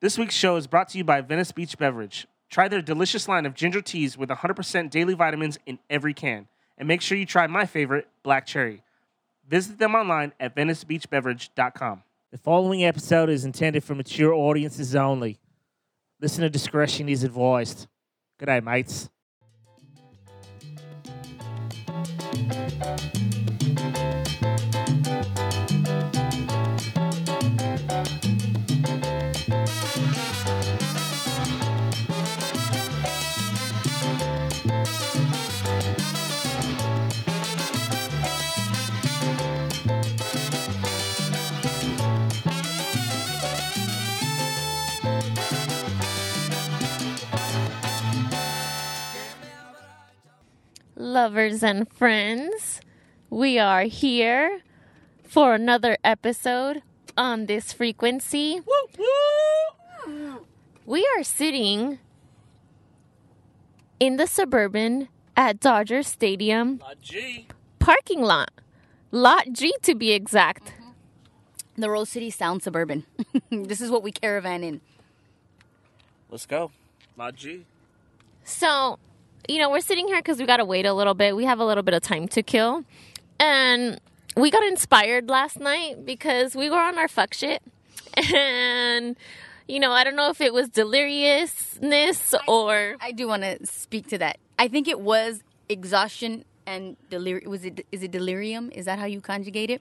This week's show is brought to you by Venice Beach Beverage. Try their delicious line of ginger teas with 100% daily vitamins in every can. And make sure you try my favorite, Black Cherry. Visit them online at venicebeachbeverage.com. The following episode is intended for mature audiences only. Listener discretion is advised. Good day, mates. Lovers and friends. We are here for another episode on this frequency. We are sitting in the suburban at Dodger Stadium G. parking lot. Lot G to be exact. Mm-hmm. The Rose City Sound Suburban. this is what we caravan in. Let's go. Lot G. So, you know, we're sitting here because we got to wait a little bit. We have a little bit of time to kill. And we got inspired last night because we were on our fuck shit. And, you know, I don't know if it was deliriousness or. I do want to speak to that. I think it was exhaustion and delirium. Was it? Is it delirium? Is that how you conjugate it?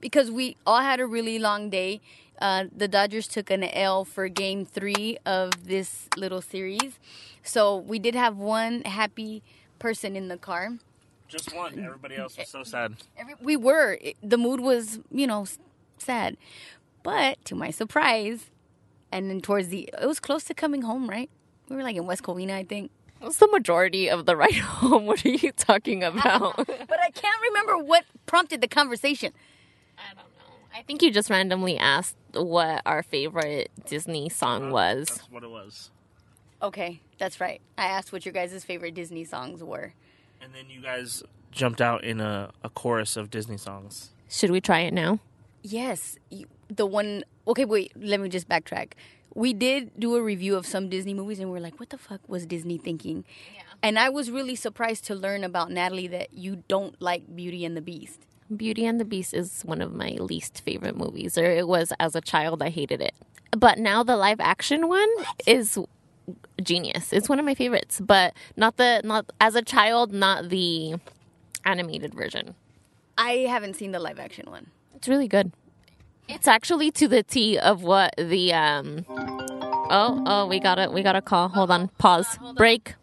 Because we all had a really long day. Uh, the Dodgers took an L for Game Three of this little series, so we did have one happy person in the car. Just one. Everybody else was so sad. Every, we were. The mood was, you know, sad. But to my surprise, and then towards the, it was close to coming home, right? We were like in West Covina, I think. What's the majority of the ride home? What are you talking about? But I can't remember what prompted the conversation. I don't know. I think you just randomly asked what our favorite Disney song was. That's what it was. Okay, that's right. I asked what your guys' favorite Disney songs were. And then you guys jumped out in a, a chorus of Disney songs. Should we try it now? Yes, you, the one. Okay, wait. Let me just backtrack. We did do a review of some Disney movies, and we are like, "What the fuck was Disney thinking?" Yeah. And I was really surprised to learn about Natalie that you don't like Beauty and the Beast. Beauty and the Beast is one of my least favorite movies, or it was as a child. I hated it, but now the live action one is genius. It's one of my favorites, but not the not as a child, not the animated version. I haven't seen the live action one. It's really good. It's actually to the T of what the um. Oh oh, we got it. We got a call. Hold on. Pause. Break.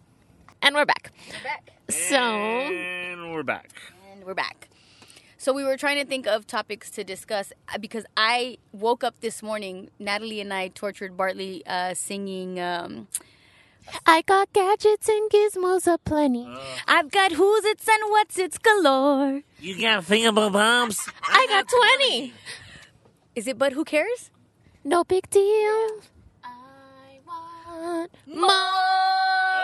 And we're back. We're back. So And we're back. And we're back. So we were trying to think of topics to discuss uh, because I woke up this morning. Natalie and I tortured Bartley uh, singing. Um, I got gadgets and gizmos aplenty. I've got who's it's and what's it's galore. You got fingerable bombs? I got twenty. Is it? But who cares? No big deal. Want more.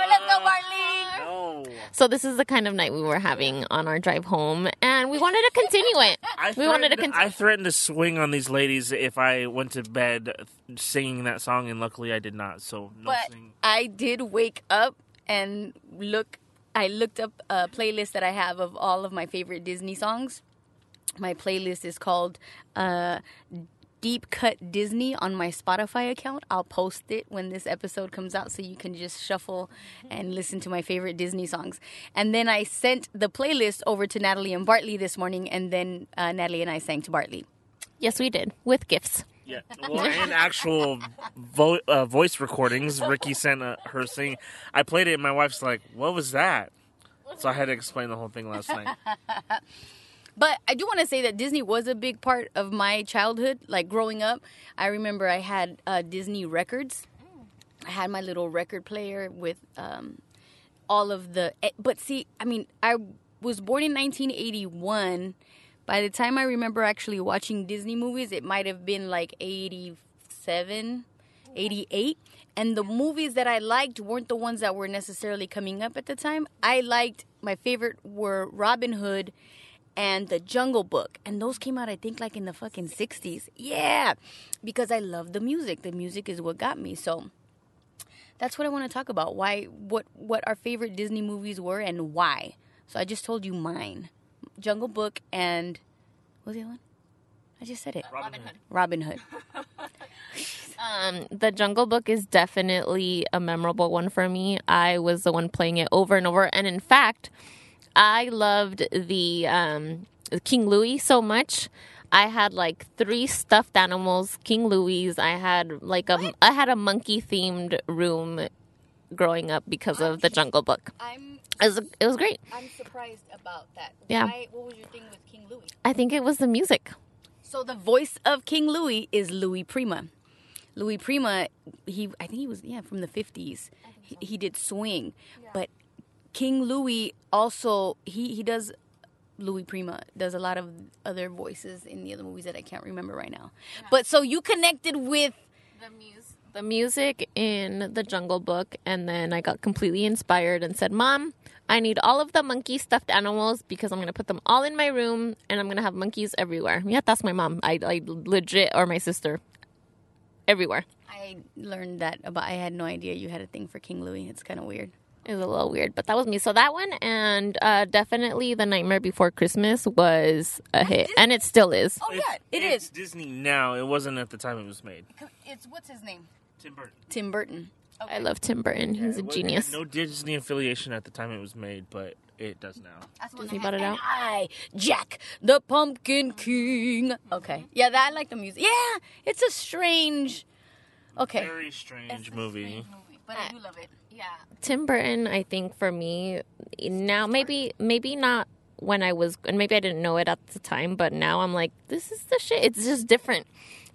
Let's go, Bartley. No. So this is the kind of night we were having on our drive home, and we wanted to continue it. I we wanted to threatened- continue. I threatened to swing on these ladies if I went to bed singing that song, and luckily I did not. So no But singing. I did wake up and look. I looked up a playlist that I have of all of my favorite Disney songs. My playlist is called uh, Deep Cut Disney on my Spotify account. I'll post it when this episode comes out so you can just shuffle and listen to my favorite Disney songs. And then I sent the playlist over to Natalie and Bartley this morning, and then uh, Natalie and I sang to Bartley. yes, we did with gifts. Yeah, well, and actual vo- uh, voice recordings. Ricky sent uh, her singing. I played it, and my wife's like, "What was that?" So I had to explain the whole thing last night. But I do want to say that Disney was a big part of my childhood. Like growing up, I remember I had uh, Disney records. I had my little record player with um, all of the. eh, But see, I mean, I was born in 1981. By the time I remember actually watching Disney movies, it might have been like 87, 88. And the movies that I liked weren't the ones that were necessarily coming up at the time. I liked, my favorite were Robin Hood and The Jungle Book. And those came out, I think, like in the fucking 60s. Yeah, because I love the music. The music is what got me. So that's what I want to talk about. Why, what, what our favorite Disney movies were and why. So I just told you mine Jungle Book and what was the other one? I just said it. Robin Hood. Robin Hood. Um, the Jungle Book is definitely a memorable one for me. I was the one playing it over and over, and in fact, I loved the um, King Louie so much. I had like three stuffed animals, King Louie. I had like a I had a monkey themed room growing up because of the Jungle Book. I'm It was it was great. I'm surprised about that. Yeah. Why, what was your thing with King Louie? I think it was the music. So the voice of King Louie is Louis Prima. Louis Prima, he I think he was yeah from the fifties. He, he did swing, but King Louie also he he does. Louis Prima does a lot of other voices in the other movies that I can't remember right now. But so you connected with the music the music in the jungle book and then i got completely inspired and said mom i need all of the monkey stuffed animals because i'm going to put them all in my room and i'm going to have monkeys everywhere yeah that's my mom i, I legit or my sister everywhere I learned that about I had no idea you had a thing for King Louie. It's kind of weird. It was a little weird but that was me so that one and uh, definitely the nightmare before christmas was a hit and it still is Oh yeah, it it's is. Disney now. It wasn't at the time it was made. It's what's his name? Tim Burton. Tim Burton. i love tim burton he's a was- genius No Disney affiliation at the time it was made, but it does now. That's the Disney bought it out? I, Jack, the Pumpkin King. Okay. Yeah, that I like the music. Yeah, it's a strange. Okay. Very strange movie. but I do love it. Yeah, Tim Burton. I think for me now, maybe maybe not when I was, and maybe I didn't know it at the time, but now I'm like, this is the shit. It's just different.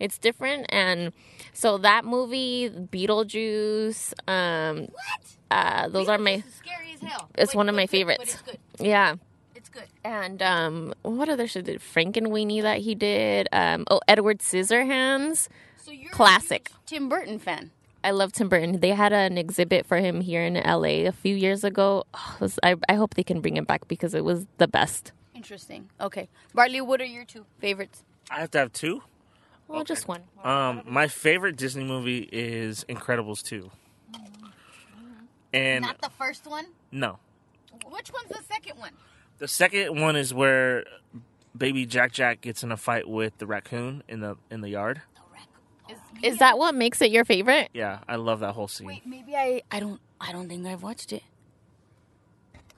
It's different, and so that movie, Beetlejuice. Um, What? uh, those are my. It's scary as hell. It's But- one of my favorites. But it's good. Yeah, It's good. and um, what other shit did Frankenweenie that he did? Um, oh, Edward Scissorhands. So you're Classic. Tim Burton fan. I love Tim Burton. They had an exhibit for him here in LA a few years ago. Oh, was- I, I hope they can bring it back because it was the best. Interesting. Okay. Bartley, what are your two favorites? I have to have two. Well, just one. Um, my favorite Disney movie is Incredibles 2. And Not the first one. no, Which one's the second one? the second one is where baby Jack Jack gets in a fight with the raccoon in the in the yard. Is, Is that what makes it your favorite? Yeah, I love that whole scene. Wait, maybe I. I don't. I don't think I've watched it.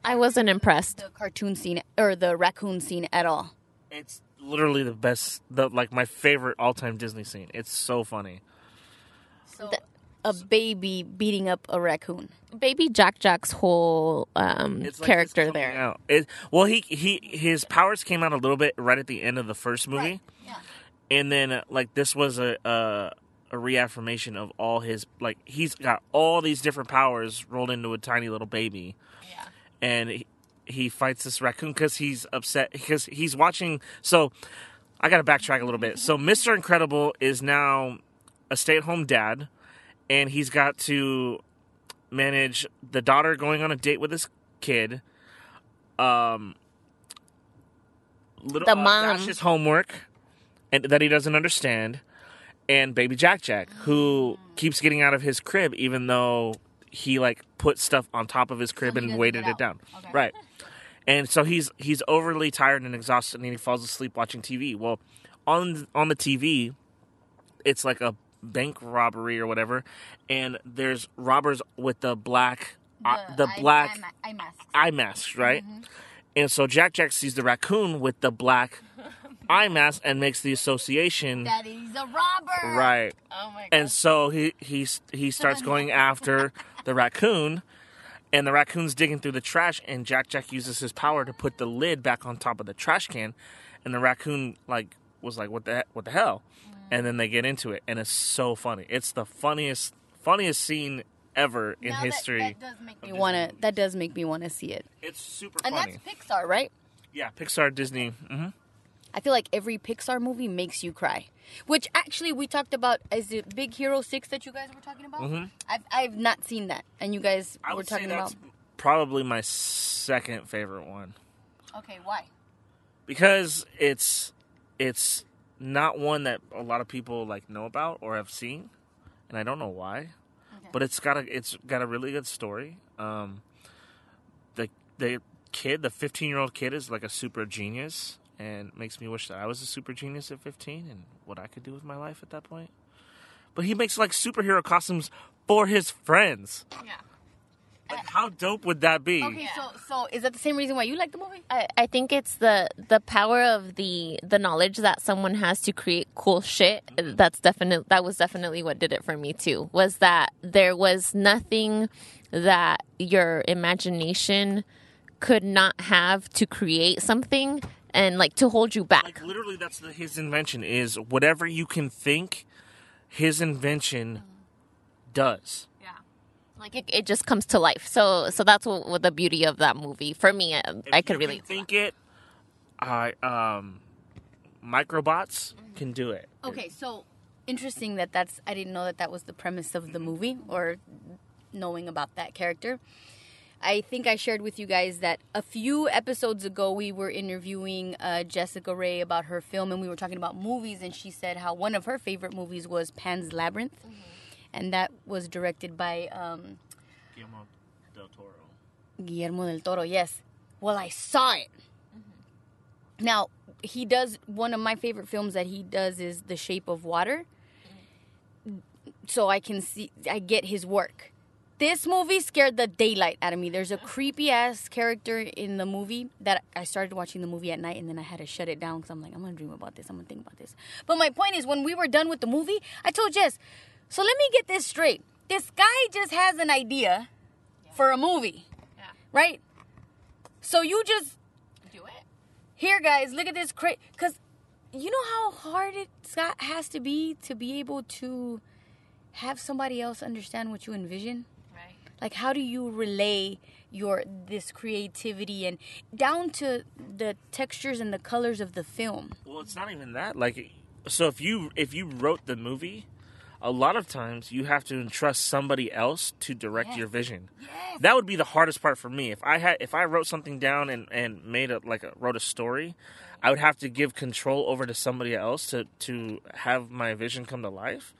I wasn't impressed. The cartoon scene or the raccoon scene at all. It's literally the best, the like my favorite all time Disney scene. It's so funny. So a baby beating up a raccoon. Baby Jack Jack's whole um, It's like character it's there. Out. It, well, he he his powers came out a little bit right at the end of the first movie, Yeah. and then uh, like this was a, a a reaffirmation of all his like he's got all these different powers rolled into a tiny little baby, Yeah. and he, he fights this raccoon because he's upset because he's watching. So I got to backtrack a little bit. So Mister Incredible is now a stay at home dad, and he's got to manage the daughter going on a date with his kid. Um, little The uh, mom. Dash's homework, and that he doesn't understand, and baby Jack Jack who keeps getting out of his crib even though he like put stuff on top of his crib he and weighted it down. Okay. Right. And so he's he's overly tired and exhausted and he falls asleep watching TV. Well, on on the TV, it's like a bank robbery or whatever, and there's robbers with the black uh, the, black eye mask. eye masks, right? And so Jack Jack sees the raccoon with the black eye mask and makes the association, That he's a robber. right? Oh my god. And so he he he starts going after the raccoon, and the raccoon's digging through the trash, and Jack Jack uses his power to put the lid back on top of the trash can, and the raccoon like was like, "What the what the hell?" And then they get into it, and it's so funny. It's the funniest funniest scene ever in Now history. That, does make me wanna. That does make me wanna see it. it's super And funny. that's Pixar, right? Yeah, Pixar, Disney. hmm I feel like every Pixar movie makes you cry. Which actually we talked about. Is it Big Hero Six that you guys were talking about? Mhm. I've I've not seen that, and you guys I were talking about. probably my second favorite one. Okay, why? because it's it's not one that a lot of people like know about or have seen, and I don't know why, but it's got a it's got a really good story. Um, the the kid, the fifteen year old kid, is like a super genius, and makes me wish that I was a super genius at fifteen and what I could do with my life at that point. But he makes like superhero costumes for his friends. Yeah. Like, uh, how dope would that be? Okay, so so is that the same reason why you like the movie? I, I think it's the the power of the the knowledge that someone has to create cool shit. Mm-hmm. That's definitely that was definitely what did it for me too. Was that there was nothing that your imagination could not have to create something and like to hold you back. Like literally, that's the, his invention. Is whatever you can think, his invention does. Yeah. Like it, it just comes to life. So so that's what, what the beauty of that movie for me. uh, I could really can think it. I um, microbots can do it. Okay, so interesting that that's I didn't know that that was the premise of the movie or knowing about that character. I think I shared with you guys that a few episodes ago we were interviewing uh, Jessica Ray about her film and we were talking about movies and she said how one of her favorite movies was Pan's Labyrinth and that was directed by um, Guillermo del Toro. Guillermo del Toro, yes. Well, I saw it. Now, he does one of my favorite films that he does is The Shape of Water. So I can see I get his work. This movie scared the daylight out of me. There's a creepy ass character in the movie that I started watching the movie at night and then I had to shut it down because I'm like, I'm gonna dream about this. I'm gonna think about this. But my point is, when we were done with the movie, I told Jess, so let me get this straight. This guy just has an idea for a movie, Yeah. right? So you just do it. here, guys, look at this crate. Because you know how hard it has to be to be able to have somebody else understand what you envision. Like, how do you relay your this creativity and down to the textures and the colors of the film? Well, it's not even that. Like, so if you if you wrote the movie, a lot of times you have to entrust somebody else to direct Yes. your vision. Yes. That would be the hardest part for me. If I had if I wrote something down and and made a like a, wrote a story, I would have to give control over to somebody else to to have my vision come to life.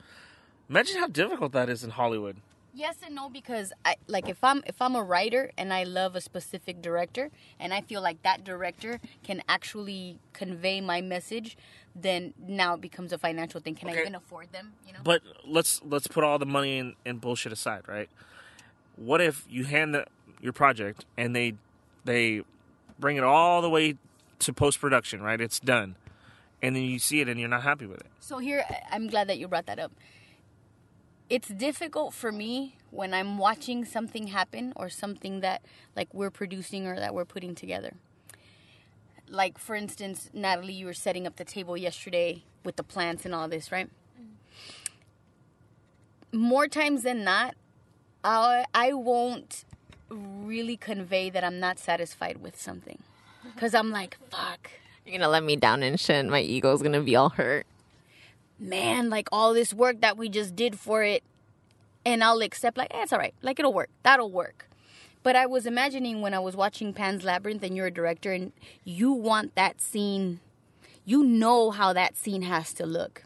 Imagine how difficult that is in Hollywood. Yes and no because I like if I'm if I'm a writer and I love a specific director and I feel like that director can actually convey my message, then now it becomes a financial thing. Can I even afford them? You know. But let's let's put all the money and, and bullshit aside, right? What if you hand the, your project and they they bring it all the way to post production, right? It's done, and then you see it and you're not happy with it. So here, I'm glad that you brought that up. It's difficult for me when I'm watching something happen or something that like we're producing or that we're putting together. Like for instance, Natalie, you were setting up the table yesterday with the plants and all this, right? More times than not, I I won't really convey that I'm not satisfied with something because I'm like, fuck. You're gonna let me down and shit. My ego's gonna be all hurt. Man, like all this work that we just did for it, and I'll accept, like, eh, it's all right. Like, it'll work. That'll work. But I was imagining when I was watching Pan's Labyrinth and you're a director and you want that scene, you know how that scene has to look.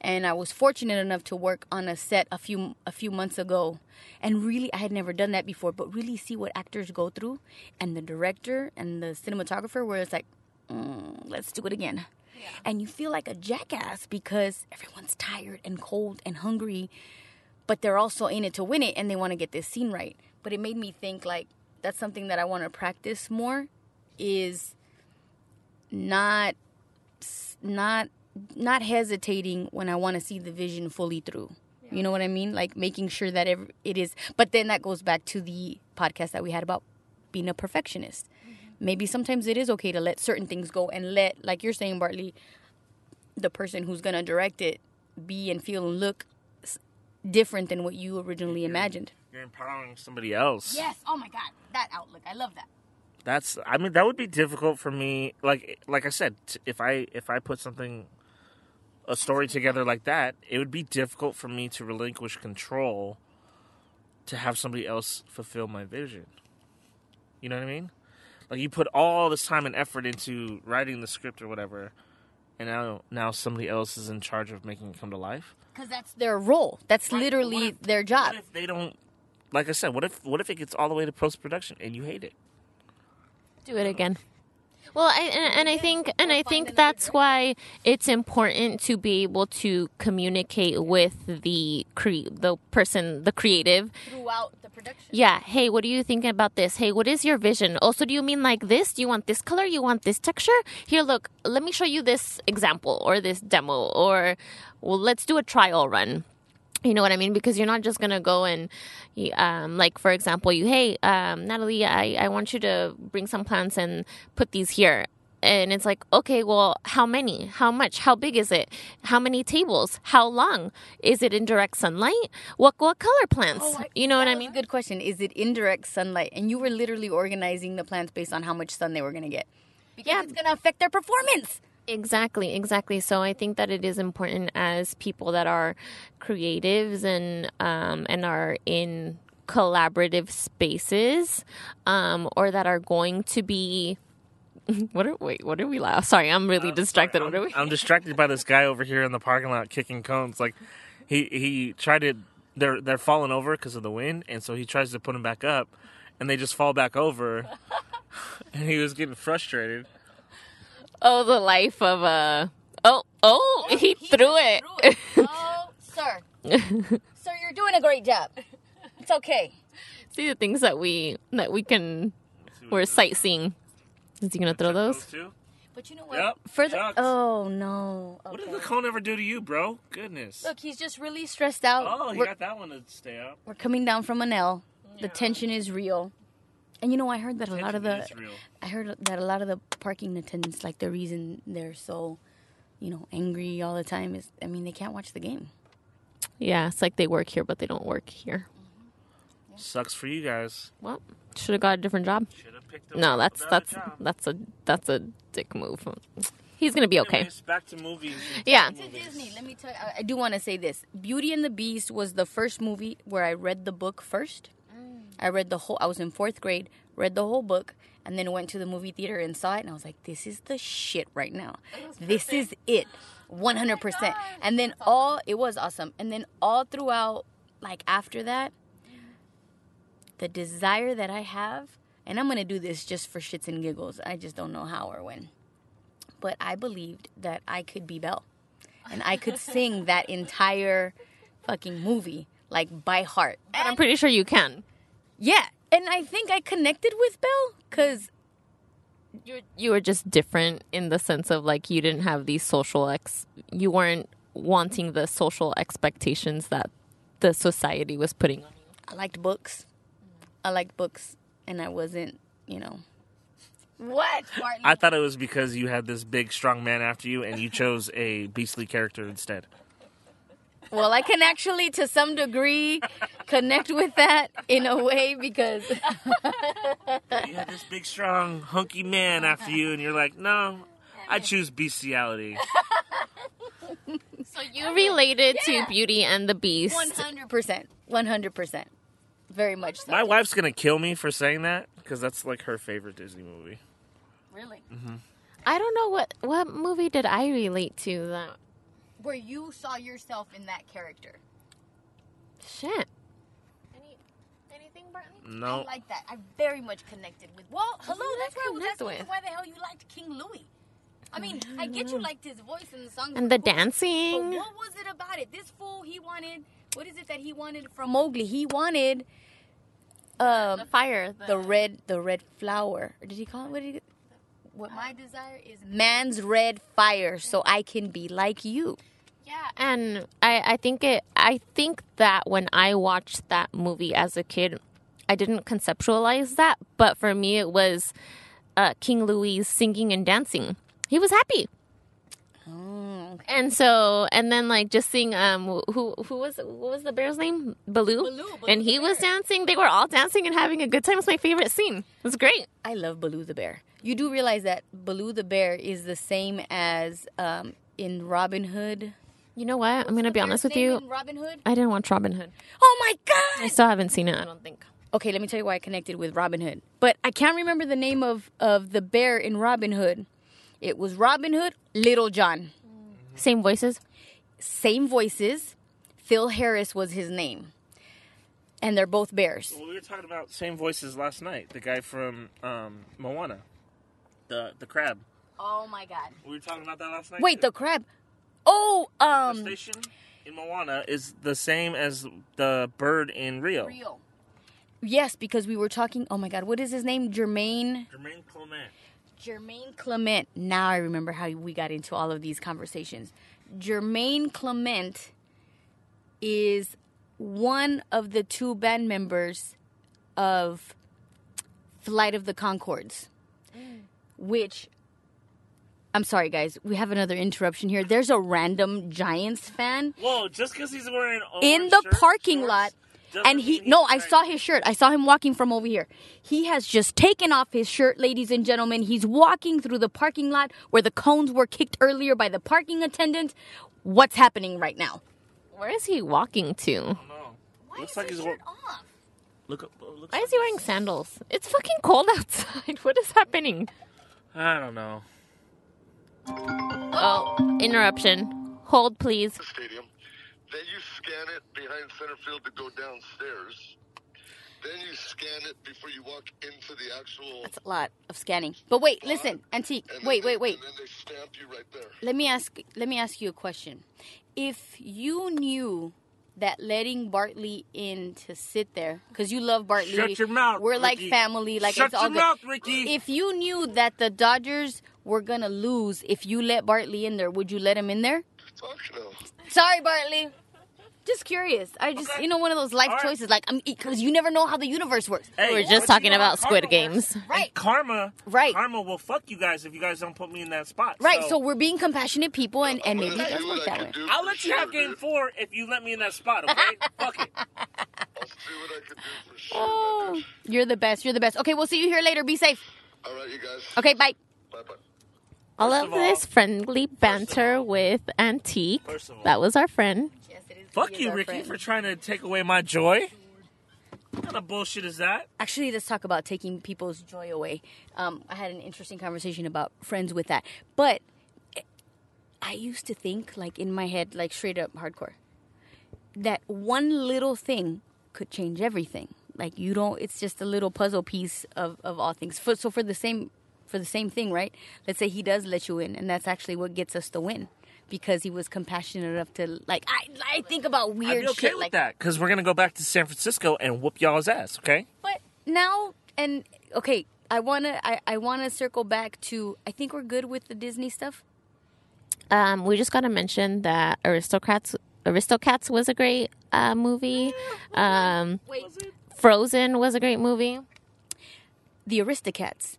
And I was fortunate enough to work on a set a few a few months ago, and really I had never done that before. But really see what actors go through, and the director and the cinematographer, where it's like, mm, let's do it again and you feel like a jackass because everyone's tired and cold and hungry but they're also in it to win it and they want to get this scene right. But it made me think like that's something that i want to practice more is not not not hesitating when i want to see the vision fully through. You know what i mean? Like making sure that it is but then that goes back to the podcast that we had about being a perfectionist maybe sometimes it is okay to let certain things go and let like you're saying bartley the person who's going to direct it be and feel and look different than what you originally imagined You're empowering somebody else. yes oh my god that outlook i love that That's. I mean, that would be difficult for me. Like, like I said, t- if I if I put something, a story together like that, it would be difficult for me to relinquish control, to have somebody else fulfill my vision. You know what I mean? Like you put all this time and effort into writing the script or whatever, and now now somebody else is in charge of making it come to life. Because that's their role. That's Right, literally if- their job. What if they don't? Like I said, what if what if it gets all the way to post production and you hate it? do it again. Well, I, and, and I think and I think that's why it's important to be able to communicate with the cre- the person, the creative. Throughout the production. Yeah, hey, what are you thinking about this? Hey, what is your vision? Also, do you mean like this? Do you want this color? You want this texture? Here, look, let me show you this example or this demo or well, let's do a trial run. You know what I mean? Because you're not just gonna go and, um, like for example, you hey, um, Natalie, I I want you to bring some plants and put these here, and it's like okay, well, how many? How much? How big is it? How many tables? How long? Is it in direct sunlight? What what color plants? you know what I mean? Good question. Is it indirect sunlight? And you were literally organizing the plants based on how much sun they were going to get. Because Yeah. it's going to affect their performance. Exactly, exactly. So I think that it is important as people that are creatives and um, and are in collaborative spaces, um, or that are going to be. What are wait? What are we? La- Sorry, I'm really distracted. I'm, What are we? I'm distracted by this guy over here in the parking lot kicking cones. Like he he tried to they're they're falling over because of the wind, and so he tries to put them back up, and they just fall back over. and he was getting frustrated. Oh, the life of a. Oh, oh, he, threw it. oh, sir. sir, you're doing a great job. It's okay. See the things that we that we can. We're sightseeing. Is he gonna throw those? too? But you know what? Yep. Further. Chucks. Oh, no. What Okay. did the cone ever do to you, bro? Goodness. Look, he's just really stressed out. oh, he we're, got that one to stay up. we're coming down from an L. The tension is real. And you know, I heard that a lot of the Tension. I heard that a lot of the parking attendants, like the reason they're so, you know, angry all the time is, I mean, they can't watch the game. Yeah, it's like they work here, but they don't work here. Sucks for you guys. Well, should have got a different job. Should have picked up No, that's that's job. that's a that's a dick move. He's gonna be okay. Anyways, back to movies. and Yeah. TV movies. Disney, let me tell you, I, I do want to say this. Beauty and the Beast was the first movie where I read the book first. I read the whole, I was in fourth grade, read the whole book, and then went to the movie theater and saw it, and I was like, this is the shit right now. This is it. 100%. And then all, it was awesome. And then all throughout, like after that, the desire that I have, and I'm going to do this just for shits and giggles. I just don't know how or when. But I believed that I could be Belle. And I could sing that entire fucking movie, like by heart. But I'm pretty sure you can. Yeah. And I think I connected with Belle because You you were just different in the sense of like you didn't have these social ex. You weren't wanting the social expectations that the society was putting on you. I liked books. I liked books. And I wasn't, you know. What? Martin? I thought it was because you had this big, strong man after you, and you chose a beastly character instead. Well, I can actually, to some degree, connect with that in a way because You had this big, strong, hunky man after you, and you're like, no, I choose bestiality. So you related to Beauty and the Beast. 100%. 100%. Very much so. My wife's gonna kill me for saying that because that's like her favorite Disney movie. Really? Mm-hmm. I don't know what what movie did I relate to that. Where you saw yourself in that character. Shit. Any, anything, Bartley? No, I like that. I very much connected with. Well, hello. did I That's why I was you with? why the hell you liked King Louie. I mean, I get you liked his voice and the songs. And the cool, dancing. But what was it about it? This fool, he wanted. What is it that he wanted from Mowgli? He wanted. Um, The fire. the red, the red flower. Or did he call it? What did he? What my desire is man's red fire, so I can be like you. Yeah, and I, I think it. I think that when I watched that movie as a kid, I didn't conceptualize that, but for me, it was uh, King Louie singing and dancing. He was happy, Oh, okay. and so and then like just seeing um who who was what was the bear's name Baloo, Baloo, Baloo and he was dancing. They were all dancing and having a good time. It was my favorite scene. It was great. I love Baloo the bear. You do realize that Baloo the bear is the same as um, in Robin Hood. You know what? I'm gonna be honest with you. Robin Hood. I didn't watch Robin Hood. Oh my god! I still haven't seen it. I don't think. okay, let me tell you why I connected with Robin Hood. But I can't remember the name of of the bear in Robin Hood. It was Robin Hood, Little John. Same voices. Same voices. Phil Harris was his name. And they're both bears. Well, we were talking about same voices last night. The guy from um, Moana, the the crab. Oh my god. We were talking about that last night. Wait, the crab. Oh, the um station in Moana is the same as the bird in Rio. Rio. Yes, because we were talking. Oh my god, what is his name? Jemaine Jemaine Clement. Jemaine Clement. Now I remember how we got into all of these conversations. Jemaine Clement is one of the two band members of Flight of the Conchords, which I'm sorry, guys. We have another interruption here. There's a random Giants fan Whoa! Just because he's wearing in the shirt, parking shorts, lot and he no i saw his shirt i saw him walking from over here he has just taken off his shirt ladies and gentlemen he's walking through the parking lot where the cones were kicked earlier by the parking attendant what's happening right now Where is he walking to? No. Looks like he's wa- off look. up- oh, Looks Why like is he wearing sandals? It's fucking cold outside. What is happening? I don't know. Oh, interruption. Hold, please. the stadium. Then you scan it behind center field to go downstairs. Then you scan it before you walk into the actual. that's a lot of scanning but wait listen antique wait wait wait And then they stamp you right there. let me ask let me ask you a question if you knew that letting Bartley in to sit there because you love Bartley. Shut your mouth, We're like Ricky. family. Like Shut it's all your good. mouth, Ricky. If you knew that the Dodgers were gonna lose if you let Bartley in there, would you let him in there? Fuck no. Sorry, Bartley. Just curious. I just Okay. you know one of those life All right. choices. Like um, I'm because you never know how the universe works. Hey, We're what just you talking know about Squid karma works? Games. Right. And karma. Right. Karma will fuck you guys if you guys don't put me in that spot. Right. So, we're being compassionate people, and, and I'm maybe gonna it see does what work I that can way. do I'll let you have game dude. four if you let me in that spot. Okay. fuck it. I'll see what I can do for sure. Oh, you're the best. You're the best. Okay, we'll see you here later. Be safe. All right, you guys. Okay, bye. Bye bye. All First of of all- this friendly banter with Antique. First of all- That was our friend. Yes, it is. Fuck you, Ricky, for trying to take away my joy. What kind of bullshit is that? Actually, let's talk about taking people's joy away. Um, I had an interesting conversation about friends with that, but I used to think, like in my head, like straight up hardcore, that one little thing could change everything. Like you don't, it's just a little puzzle piece of, of all things. For, so for the same for the same thing, right? Let's say he does let you in, and that's actually what gets us the win. Because he was compassionate enough to like I I think about weird I'd weird be okay shit with like that because we're gonna go back to San Francisco and whoop y'all's ass. Okay. But now and okay, I wanna I, I wanna circle back to I think we're good with the Disney stuff. Um, we just got to mention that Aristocrats Aristocats was a great uh, movie. Um, Wait, Frozen was a great movie. the Aristocats,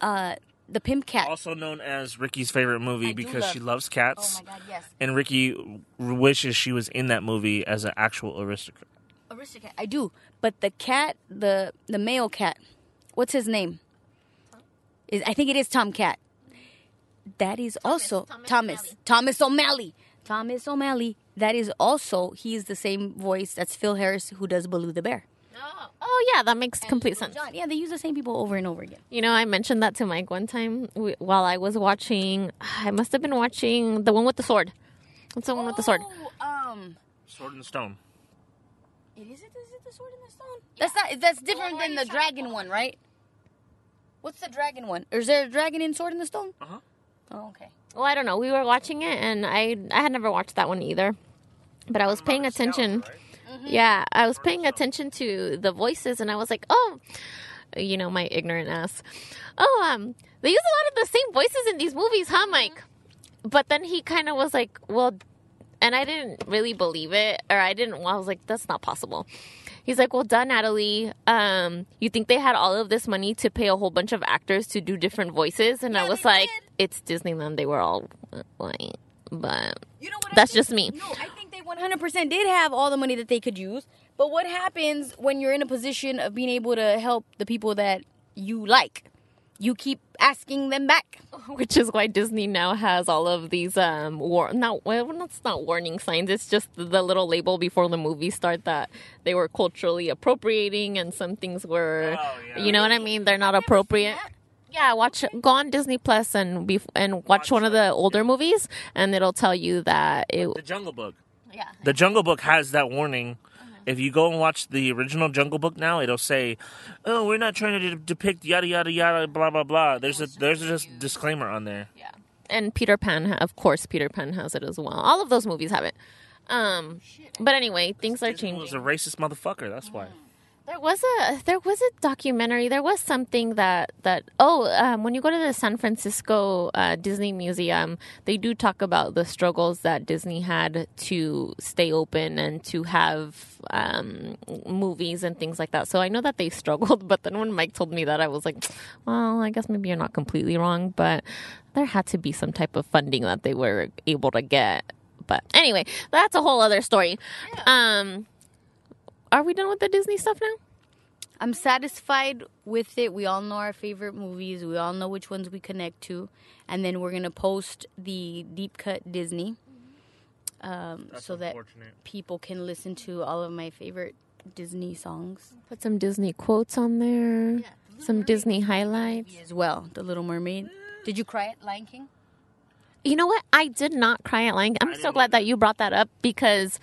uh, the Pimp Cat. Also known as Ricky's favorite movie I because love- she loves oh cats, my God, yes, and Ricky wishes she was in that movie as an actual aristocrat. Aristocat. I do, but the cat, the the male cat, what's his name? Is I think it is Tom Cat. That is also Thomas Thomas Thomas O'Malley. Thomas O'Malley. That is also he is the same voice. That's Phil Harris who does Baloo the Bear. Oh yeah, that makes complete sense. John, yeah, they use the same people over and over again. You know, I mentioned that to Mike one time w- while I was watching. I must have been watching the one with the sword. What's the one with the sword? Oh, um, Sword in the Stone. it is it is it the sword in the stone? That's not. That's different than the dragon one, right? What's the dragon one? Or is there a dragon in Sword in the Stone? Uh huh. Oh, okay. Well, I don't know. We were watching it, and I I had never watched that one either, but I was paying attention. Yeah, I was paying attention to the voices, and I was like, oh, you know, my ignorant ass. Oh, um, they use a lot of the same voices in these movies, huh, Mike? But then he kind of was like, well, and I didn't really believe it, or I didn't. Well, I was like, that's not possible. He's like, well, done, Natalie. Um, you think they had all of this money to pay a whole bunch of actors to do different voices? And I was like, did. it's Disneyland. They were all white, but You know what? I That's think- just me. No, I think they 100% did have all the money that they could use. But what happens when you're in a position of being able to help the people that you like? you keep asking them back. Which is why Disney now has all of these um war not well that's not warning signs. It's just the little label before the movie start that they were culturally appropriating and some things were Oh, yeah. you know what I mean? They're not appropriate. Yeah, watch go on Disney Plus and be and watch, Watch one of the older movies and it'll tell you that it The Jungle Book. Yeah. The Jungle Book has that warning. If you go and watch the original Jungle Book now, it'll say, "Oh, we're not trying to de- depict yada yada yada blah blah blah." There's a there's a just disclaimer on there. Yeah. And Peter Pan, of course, Peter Pan has it as well. All of those movies have it. Um, but anyway, things are Disney was a racist motherfucker. That's why. There was a there was a documentary. There was something that that oh, um, when you go to the San Francisco uh, Disney Museum, they do talk about the struggles that Disney had to stay open and to have um, movies and things like that. So I know that they struggled. But then when Mike told me that, I was like, well, I guess maybe you're not completely wrong, but there had to be some type of funding that they were able to get. But anyway, that's a whole other story. Um, are we done with the Disney stuff now? I'm satisfied with it. We all know our favorite movies. We all know which ones we connect to, and then we're gonna post the deep cut Disney, um, so that people can listen to all of my favorite Disney songs Put some Disney quotes on there. some Disney highlights. as well. The Little Mermaid. Did you cry at Lion King? You know what? I did not cry at Lion. I'm so glad that you brought that up because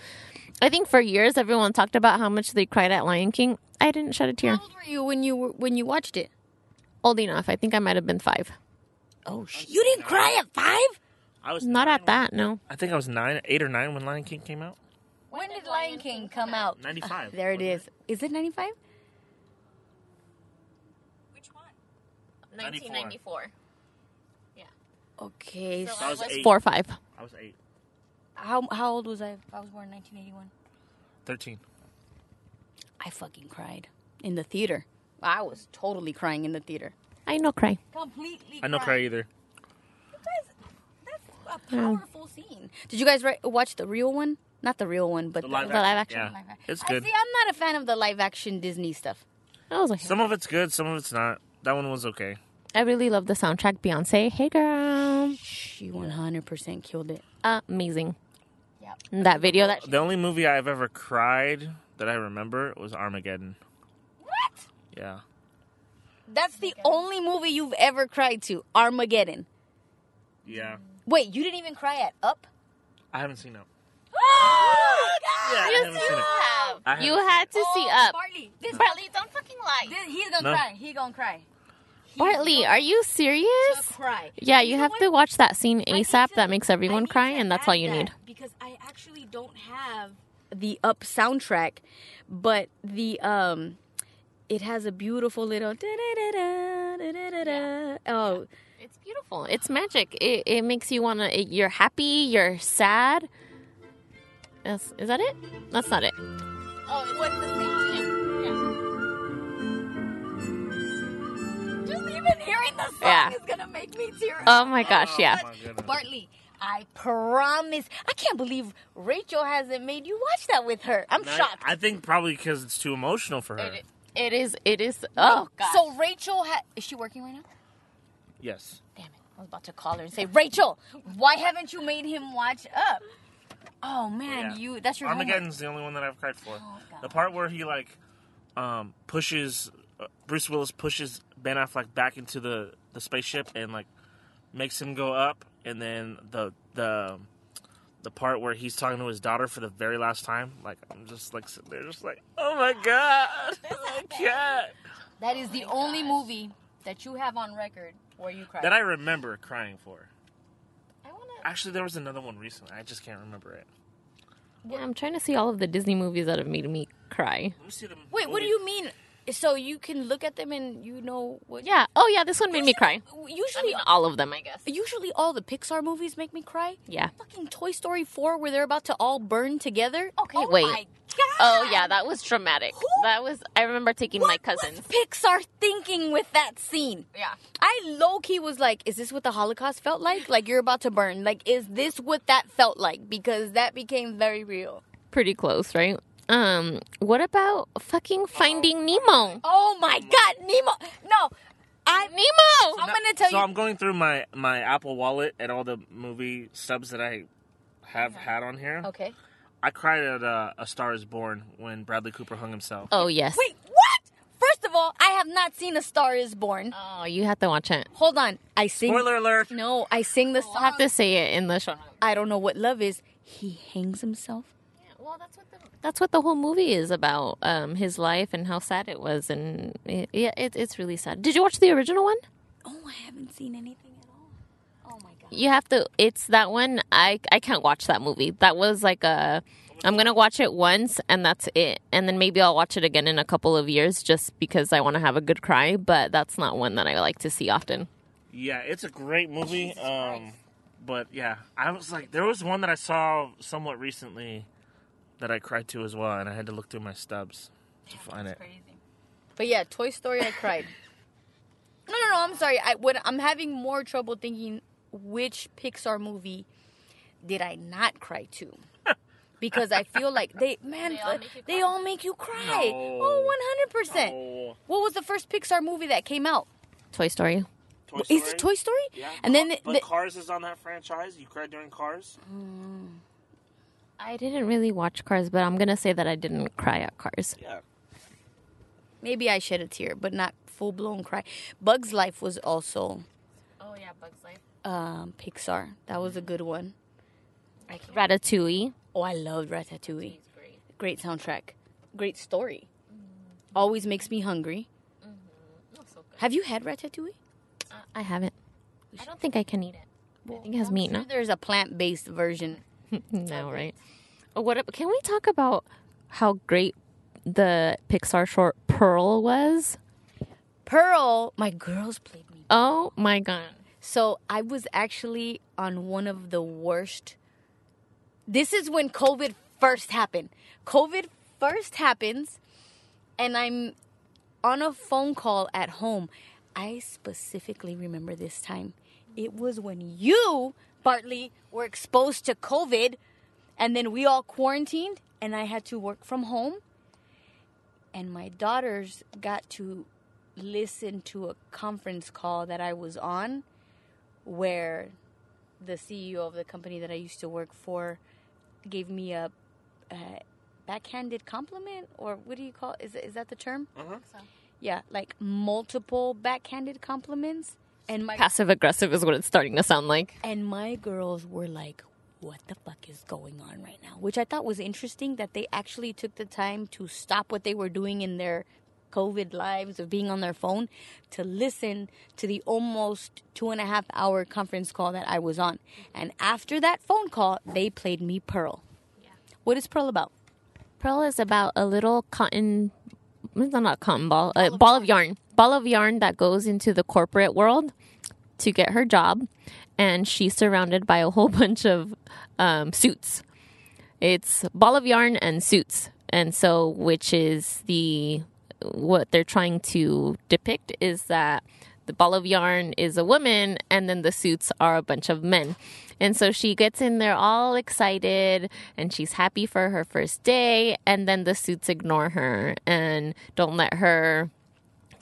I think for years everyone talked about how much they cried at Lion King. I didn't shed a tear. How old were you when you were, when you watched it? Old enough. I think I might have been five. Oh, sh- you didn't cry at five? I was Not at that, no. I think I was nine, eight or nine when Lion King came out. When did Lion King come out? Ninety five. There it is. Is it 95? Which one? 1994. Okay. So so I was I was eight. four or five. I was eight. How how old was I? if I was born in 1981. Thirteen. I fucking cried in the theater. I was totally crying in the theater. I know cry. Completely. I no cry either. That's a powerful scene. Did you guys ri- watch the real one? Not the real one, but The the, live The live action. Yeah, live action. it's I good. see. I'm not a fan of the live action Disney stuff. That was okay. Some of it's good, some of it's not. That one was okay. I really love the soundtrack. Beyonce, hey girl, She 100% killed it. amazing. Yep. That video that The only movie I've ever cried that I remember was Armageddon. What? Yeah. That's the only movie you've ever cried to. Armageddon. Yeah. Wait, you didn't even cry at Up? I haven't seen Up. Oh, Yeah, I haven't seen it. Haven't you had to see oh, up. Bartley, this, Bartley, don't fucking lie. this- he's gonna No. cry. He gonna cry. Bartley, are you serious? cry. Yeah, you know have what? to watch that scene ASAP. to- That makes everyone cry, and that's all you that need. because I actually don't have the Up soundtrack, but the um, it has a beautiful little. da-da-da-da. Oh, It's beautiful. It's magic. It, it makes you want to. You're happy. You're sad. Is, is that it? That's not it. oh, even hearing the song Yeah. is gonna make me tear up. Oh my gosh, yeah. my. Bartley, I promise. I can't believe Rachel hasn't made you watch that with her. I'm I, shocked. I think probably because it's too emotional for her. It, it is. It is. Oh god. So Rachel ha- is she working right now? Yes. Damn it! I was about to call her and say, Rachel, why haven't you made him watch up? Oh man, Yeah. you that's your homework. Armageddon's the only one that I've cried for. Oh, God. the part where he like um, pushes Bruce Willis pushes Ben Affleck back into the the spaceship and like makes him go up, and then the the the part where he's talking to his daughter for the very last time. Like I'm just like sitting there, just like, oh my god, I can't. That is the oh only movie that you have on record where you cried. That I remember crying for. I wanna, Actually, there was another one recently. I just can't remember it. yeah, I'm trying to see all of the Disney movies that have made me cry. Let me see the Wait, what do you mean? So you can look at them and you know what? Yeah. Oh yeah, this one made me cry. I Usually, mean, all of them, I guess. usually all the Pixar movies make me cry. Yeah. Fucking Toy Story 4 where they're about to all burn together. Okay, oh wait. My God. Oh yeah, that was dramatic. Who- That was. I remember taking What my cousins. was Pixar thinking with that scene? Yeah. I low key was like, is this what the Holocaust felt like? Like you're about to burn. Like, is this what that felt like? Because that became very real. Pretty close, right? Um, what about fucking Finding Nemo? Oh my God, Nemo! No, I Nemo. I'm gonna tell so you. So I'm going through my my Apple Wallet and all the movie subs that I have had on here. okay. I cried at uh, A Star Is Born when Bradley Cooper hung himself. Oh yes. Wait, what? First of all, I have not seen A Star Is Born. Oh, you have to watch it. Hold on. I sing. Spoiler alert! No, I sing the I'll song. have to say it in the show. I don't know what love is. He hangs himself. Well, that's what the that's what the whole movie is about. Um, his life and how sad it was, and it, yeah, it, it's really sad. Did you watch the original one? Oh, I haven't seen anything at all. Oh my god. You have to. It's that one. I I can't watch that movie. That was like a. I'm gonna watch it once and that's it, and then maybe I'll watch it again in a couple of years just because I want to have a good cry. But that's not one that I like to see often. Yeah, it's a great movie. Um, but yeah, I was like, there was one that I saw somewhat recently that I cried to as well, and I had to look through my stubs to find it. Crazy. But yeah, Toy Story, I cried. No, no, no. I'm sorry. I what I'm having more trouble thinking which Pixar movie did I not cry to. Because I feel like they, man, They all make you cry. all make you cry. Oh, no. Oh, 100%. Oh, What was the first Pixar movie that came out? Toy Story. Toy Is it Toy Story? Yeah, And then Ca- the- but the- Cars is on that franchise. You cried during Cars. Mm. I didn't really watch Cars, but I'm gonna say that I didn't cry at Cars. Yeah. Maybe I shed a tear, but not full blown cry. Bugs Life was also Oh yeah, Bugs Life. um, Pixar. That was a good one. Ratatouille. Oh, I loved Ratatouille. great. Great soundtrack. Great story. Mm-hmm. Always makes me hungry. Mm-hmm. Have you had Ratatouille? Uh, I haven't. I don't think I can eat it. I think it has meat, no? There's a plant based version. no, right? Oh, what? Can we talk about how great the Pixar short Pearl was? Pearl, my girls played me. Oh my god! So I was actually on one of the worst. This is when COVID first happened. COVID first happens, and I'm on a phone call at home. I specifically remember this time. It was when you, Bartley, were exposed to COVID, and then we all quarantined, and I had to work from home. And my daughters got to listen to a conference call that I was on where the CEO of the company that I used to work for gave me a, a backhanded compliment, or what do you call? Is is that the term? Uh-huh. Yeah, like multiple backhanded compliments, and my Passive aggressive is what it's starting to sound like. and my girls were like, "What the fuck is going on right now?" Which I thought was interesting that they actually took the time to stop what they were doing in their COVID lives of being on their phone to listen to the almost two and a half hour conference call that I was on. And after that phone call, they played me Pearl. What is Pearl about? Pearl is about a little cotton. It's not a cotton ball. A ball of yarn. Ball of yarn that goes into the corporate world to get her job, and she's surrounded by a whole bunch of um, suits. It's ball of yarn and suits, and so which is the what they're trying to depict is that the ball of yarn is a woman and then the suits are a bunch of men. And so she gets in there all excited and she's happy for her first day and then the suits ignore her and don't let her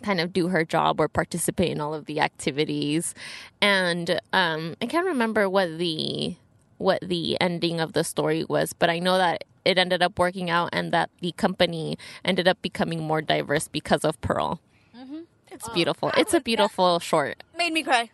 kind of do her job or participate in all of the activities. And um, I can't remember what the what the ending of the story was, but I know that it ended up working out and that the company ended up becoming more diverse because of Pearl. It's beautiful. It's a beautiful short. Made me cry.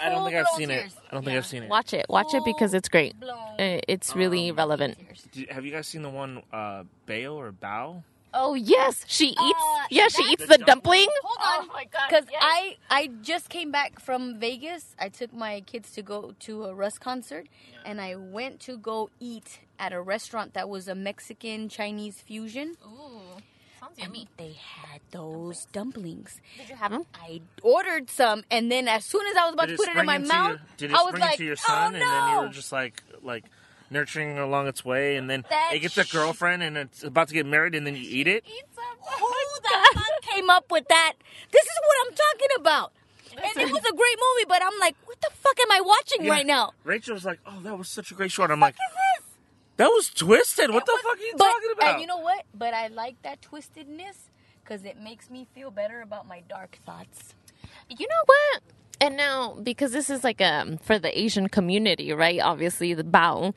I don't think I've Full-blown seen it. I don't think I've seen it. Watch it. Watch it because it's great. Blown. Uh, It's really relevant. Do- have you guys seen the one uh, Bao or Bao? Oh yes, she eats. Uh, yeah, she eats the the dumpling. Hold on. Oh my god! Because I I just came back from Vegas. I took my kids to go to a Russ concert, and I went to go eat at a restaurant that was a Mexican Chinese fusion. Ooh, sounds And they had those dumplings. Did you have them? I ordered some, and then as soon as I was about to put it in my mouth, your, did it I was like, into your "Oh son, no!" and then you were just like like nurturing along its way, and then That it gets a girlfriend, and it's about to get married, and then you eat it. Who the fuck came up with that? This is what I'm talking about. And it was a great movie, but I'm like, what the fuck am I watching Yeah. right now? Rachel was like, "Oh, that was such a great short." I'm like, "That was twisted. What the fuck are you but, talking about?" And you know what? But I like that twistedness because it makes me feel better about my dark thoughts. You know what? And now because this is like um for the Asian community, right? Obviously the Bao.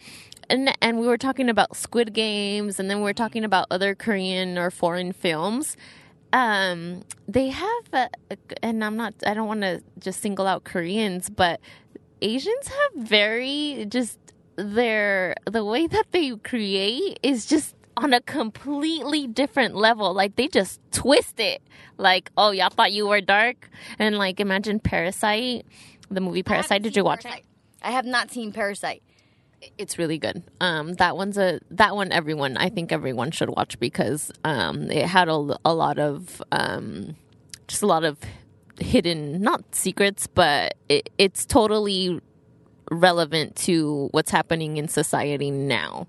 And and we were talking about Squid Games and then we were talking about other Korean or foreign films. Um they have a, and I'm not I don't want to just single out Koreans, but Asians have very just their the way that they create is just on a completely different level. Like they just twist it. Like, oh, y'all thought you were dark, and like imagine Parasite, the movie Parasite. Did you watch Parasite. I have not seen Parasite. It's really good. Um, that one's a that one. Everyone, I think everyone should watch because um, it had a, a lot of um, just a lot of hidden not secrets, but it, it's totally relevant to what's happening in society now.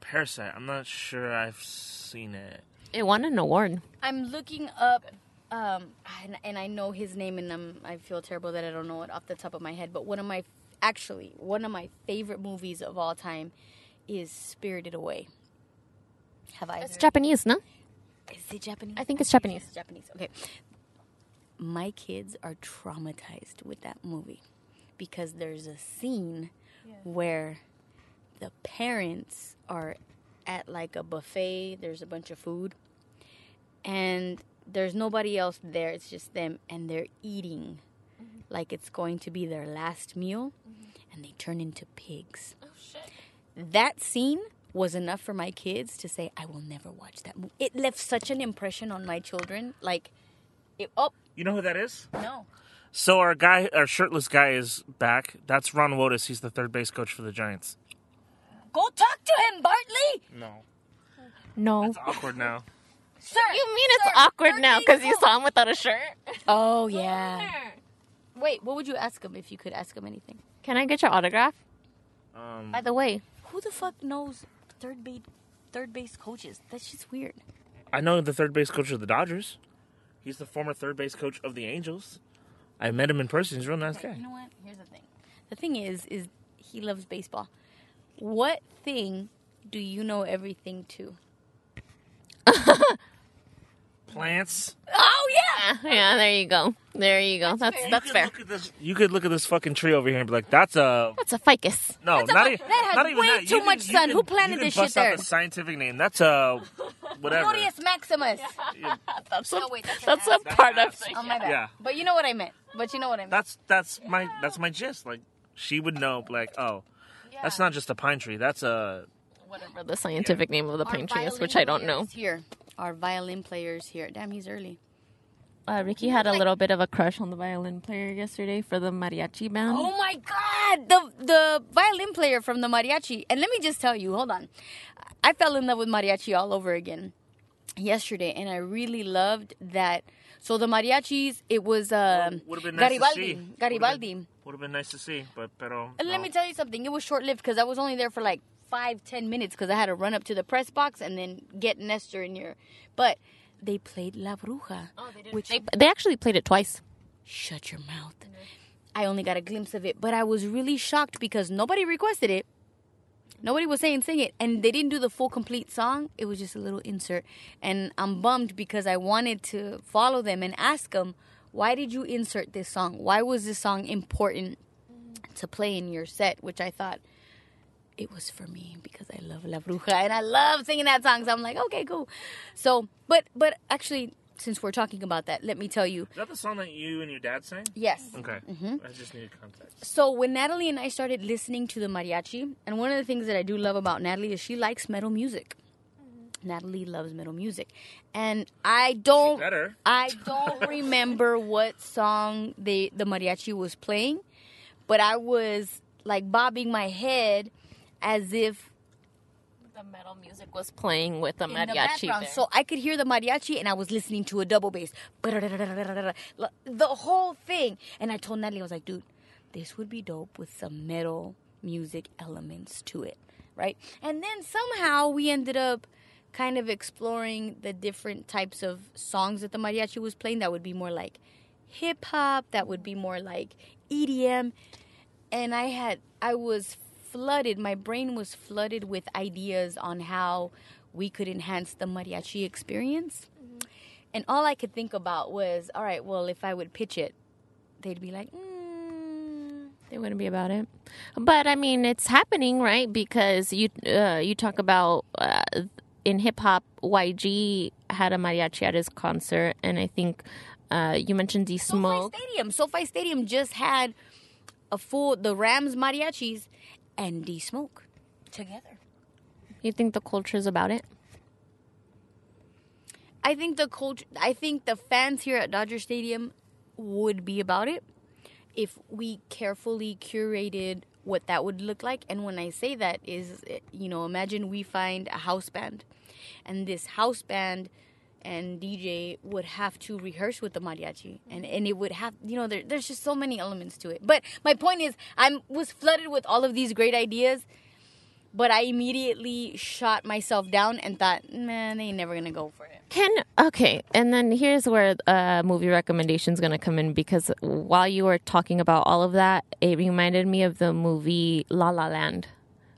Parasite. I'm not sure I've seen it. It won an award. I'm looking up, um, and, and I know his name, and I'm, I feel terrible that I don't know it off the top of my head. But one of my, actually, one of my favorite movies of all time is Spirited Away. Have I? It's Japanese, no? Is it Japanese? I think it's Japanese. It's Japanese. Okay. My kids are traumatized with that movie because there's a scene where the parents are at like a buffet, there's a bunch of food, and there's nobody else there, it's just them, and they're eating mm-hmm. like it's going to be their last meal, mm-hmm. and they turn into pigs. Oh, that scene was enough for my kids to say, I will never watch that movie. It left such an impression on my children. Like, it, oh, You know who that is? no. So our guy, our shirtless guy, is back. That's Ron Wotus. He's the third base coach for the Giants. Go talk to him, Bartley! No, No. it's awkward now. Sir! You mean it's awkward third now because you saw him without a shirt? Oh, yeah. Wait, what would you ask him if you could ask him anything? Can I get your autograph? Um, By the way, Who the fuck knows third base, third base coaches? That's just weird. I know the third base coach of the Dodgers. He's the former third base coach of the Angels. I met him in person. He's a real nice guy. You know what? Here's the thing. The thing is, is he loves baseball. What thing do you know everything to? Plants. Oh yeah. yeah, yeah, there you go. There you go. That's You that's could fair. Look at this, you could look at this fucking tree over here and be like, "That's a That's a ficus. no, That's a not, fu- e- that has not even way that. too You much you sun. can- Who planted this bust shit there? The scientific name. That's a whatever. Glorious Maximus. That's No, wait, that's that's a ass. part of That's Oh my bad. Yeah. But you know what I meant. But you know what I meant. That's that's my that's my gist. Like she would know. Like oh, that's not just a pine tree. That's a whatever the scientific name of the Our pine tree is, which I don't know. Here, our violin players here. Damn, he's early. Uh, Ricky had a little bit of a crush on the violin player yesterday for the mariachi band. Oh my god, the the violin player from the mariachi. And let me just tell you, hold on. I fell in love with mariachi all over again yesterday and I really loved that so the mariachis it was um would have been nice to Garibaldi. see. Garibaldi. Would have been nice to see, but pero. And let me tell you something. It was short lived because I was only there for like five, ten minutes because I had to run up to the press box and then get Nestor in here. But they played La Bruja. Oh, which They, they actually played it twice. shut your mouth. I only got a glimpse of it, but I was really shocked because nobody requested it. Nobody was saying sing it, and they didn't do the full complete song. It was just a little insert, and I'm bummed because I wanted to follow them and ask them, why did you insert this song? Why was this song important to play in your set? Which I thought it was for me because I love La Bruja and I love singing that song. So I'm like, okay, cool. So, but but actually, since we're talking about that, let me tell you, Is that the song that you and your dad sang? yes. Okay. Mm-hmm. I just needed context. So when Natalie and I started listening to the mariachi, and one of the things that I do love about Natalie is she likes metal music. Natalie loves metal music, and I don't. better. I don't remember what song they the mariachi was playing, but I was like bobbing my head as if The metal music was playing with the the mariachi. there. So I could hear the mariachi and I was listening to a double bass. The whole thing. And I told Natalie, I was like, dude, this would be dope with some metal music elements to it. Right? And then somehow we ended up kind of exploring the different types of songs that the mariachi was playing that would be more like hip hop, that would be more like EDM. And I had, I was flooded, my brain was flooded with ideas on how we could enhance the mariachi experience. And all I could think about was, all right, well, if I would pitch it, they'd be like, mm, They wouldn't be about it, but I mean, it's happening, right? Because you uh, you talk about uh, in hip hop, YG had a mariachi at his concert, and I think uh, you mentioned D Smoke. SoFi Stadium. SoFi Stadium just had a full the Rams mariachis and D Smoke together. You think the culture is about it? I think the culture. I think the fans here at Dodger Stadium would be about it if we carefully curated what that would look like. And when I say that, is you know, imagine we find a house band, and this house band and DJ would have to rehearse with the mariachi, and and it would have you know there, there's just so many elements to it. But my point is, I was flooded with all of these great ideas. But I immediately shot myself down and thought, man, they ain't never gonna go for it. Can okay, and then here's where uh, movie recommendation is to come in because while you were talking about all of that, it reminded me of the movie La La Land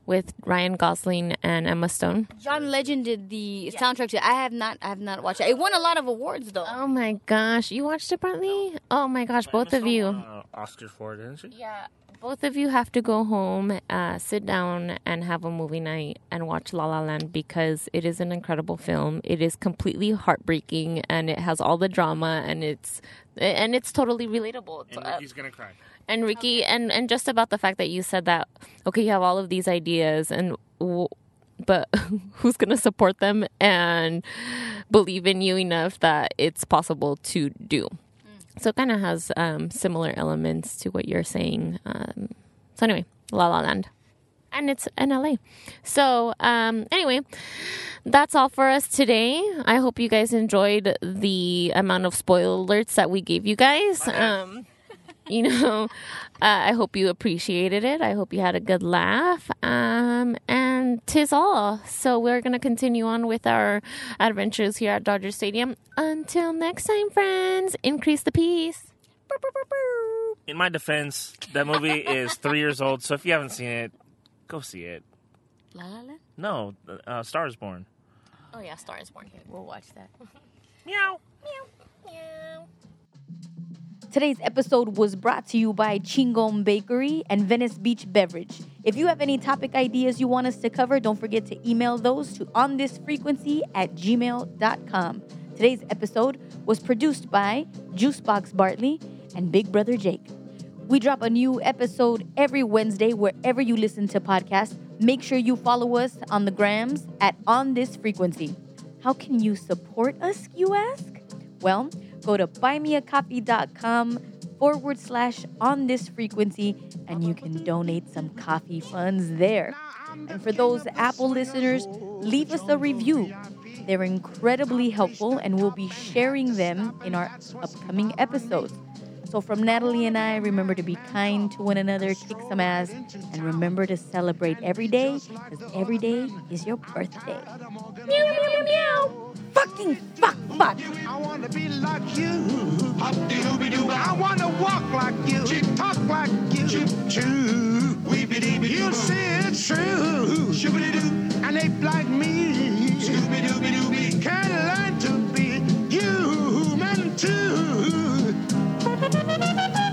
with Ryan Gosling and Emma Stone. John Legend did the soundtrack to. I have not. I have not watched it. It won a lot of awards though. Oh my gosh, you watched it, Brantley? Oh my gosh, both of you. Uh, Oscars for it, didn't she? Yeah, both of you have to go home, uh, sit down, and have a movie night and watch La La Land because it is an incredible film. It is completely heartbreaking and it has all the drama and it's and it's totally relatable. It's, And uh, Ricky's gonna cry. And Ricky, and and just about the fact that you said that okay, you have all of these ideas, and w- but who's gonna support them and believe in you enough that it's possible to do? So it kind of has um, similar elements to what you're saying. Um, so anyway, La La Land. And it's in LA. So, um, anyway, that's all for us today. I hope you guys enjoyed the amount of spoiler alerts that we gave you guys. Um, you know, uh, I hope you appreciated it. I hope you had a good laugh. Um, and tis all. So we're going to continue on with our adventures here at Dodger Stadium. Until next time, friends, increase the peace. In my defense, that movie is three years old, so if you haven't seen it, go see it. La La Land. No, uh, Star is Born. Oh, yeah, Star is Born. We'll watch that. Meow. Meow. Meow. Today's episode was brought to you by Chingon Bakery and Venice Beach Beverage. If you have any topic ideas you want us to cover, don't forget to email those to onthisfrequency at gmail.com. Today's episode was produced by Juicebox Bartley and Big Brother Jake. We drop a new episode every Wednesday wherever you listen to podcasts. Make sure you follow us on the grams at On This Frequency. How can you support us, you ask? Well, go to buymeacoffee.com forward slash on this frequency and you can donate some coffee funds there. And for those Apple listeners, leave us a review. They're incredibly helpful and we'll be sharing them in our upcoming episodes. So, from Natalie and I, remember to be kind to one another, kick some ass, and remember to celebrate every day because every day is your birthday. Meow, meow, meow. Fucking fuck. I wanna be like you. I wanna walk like you. Talk like you. You say it's true. And like Bye.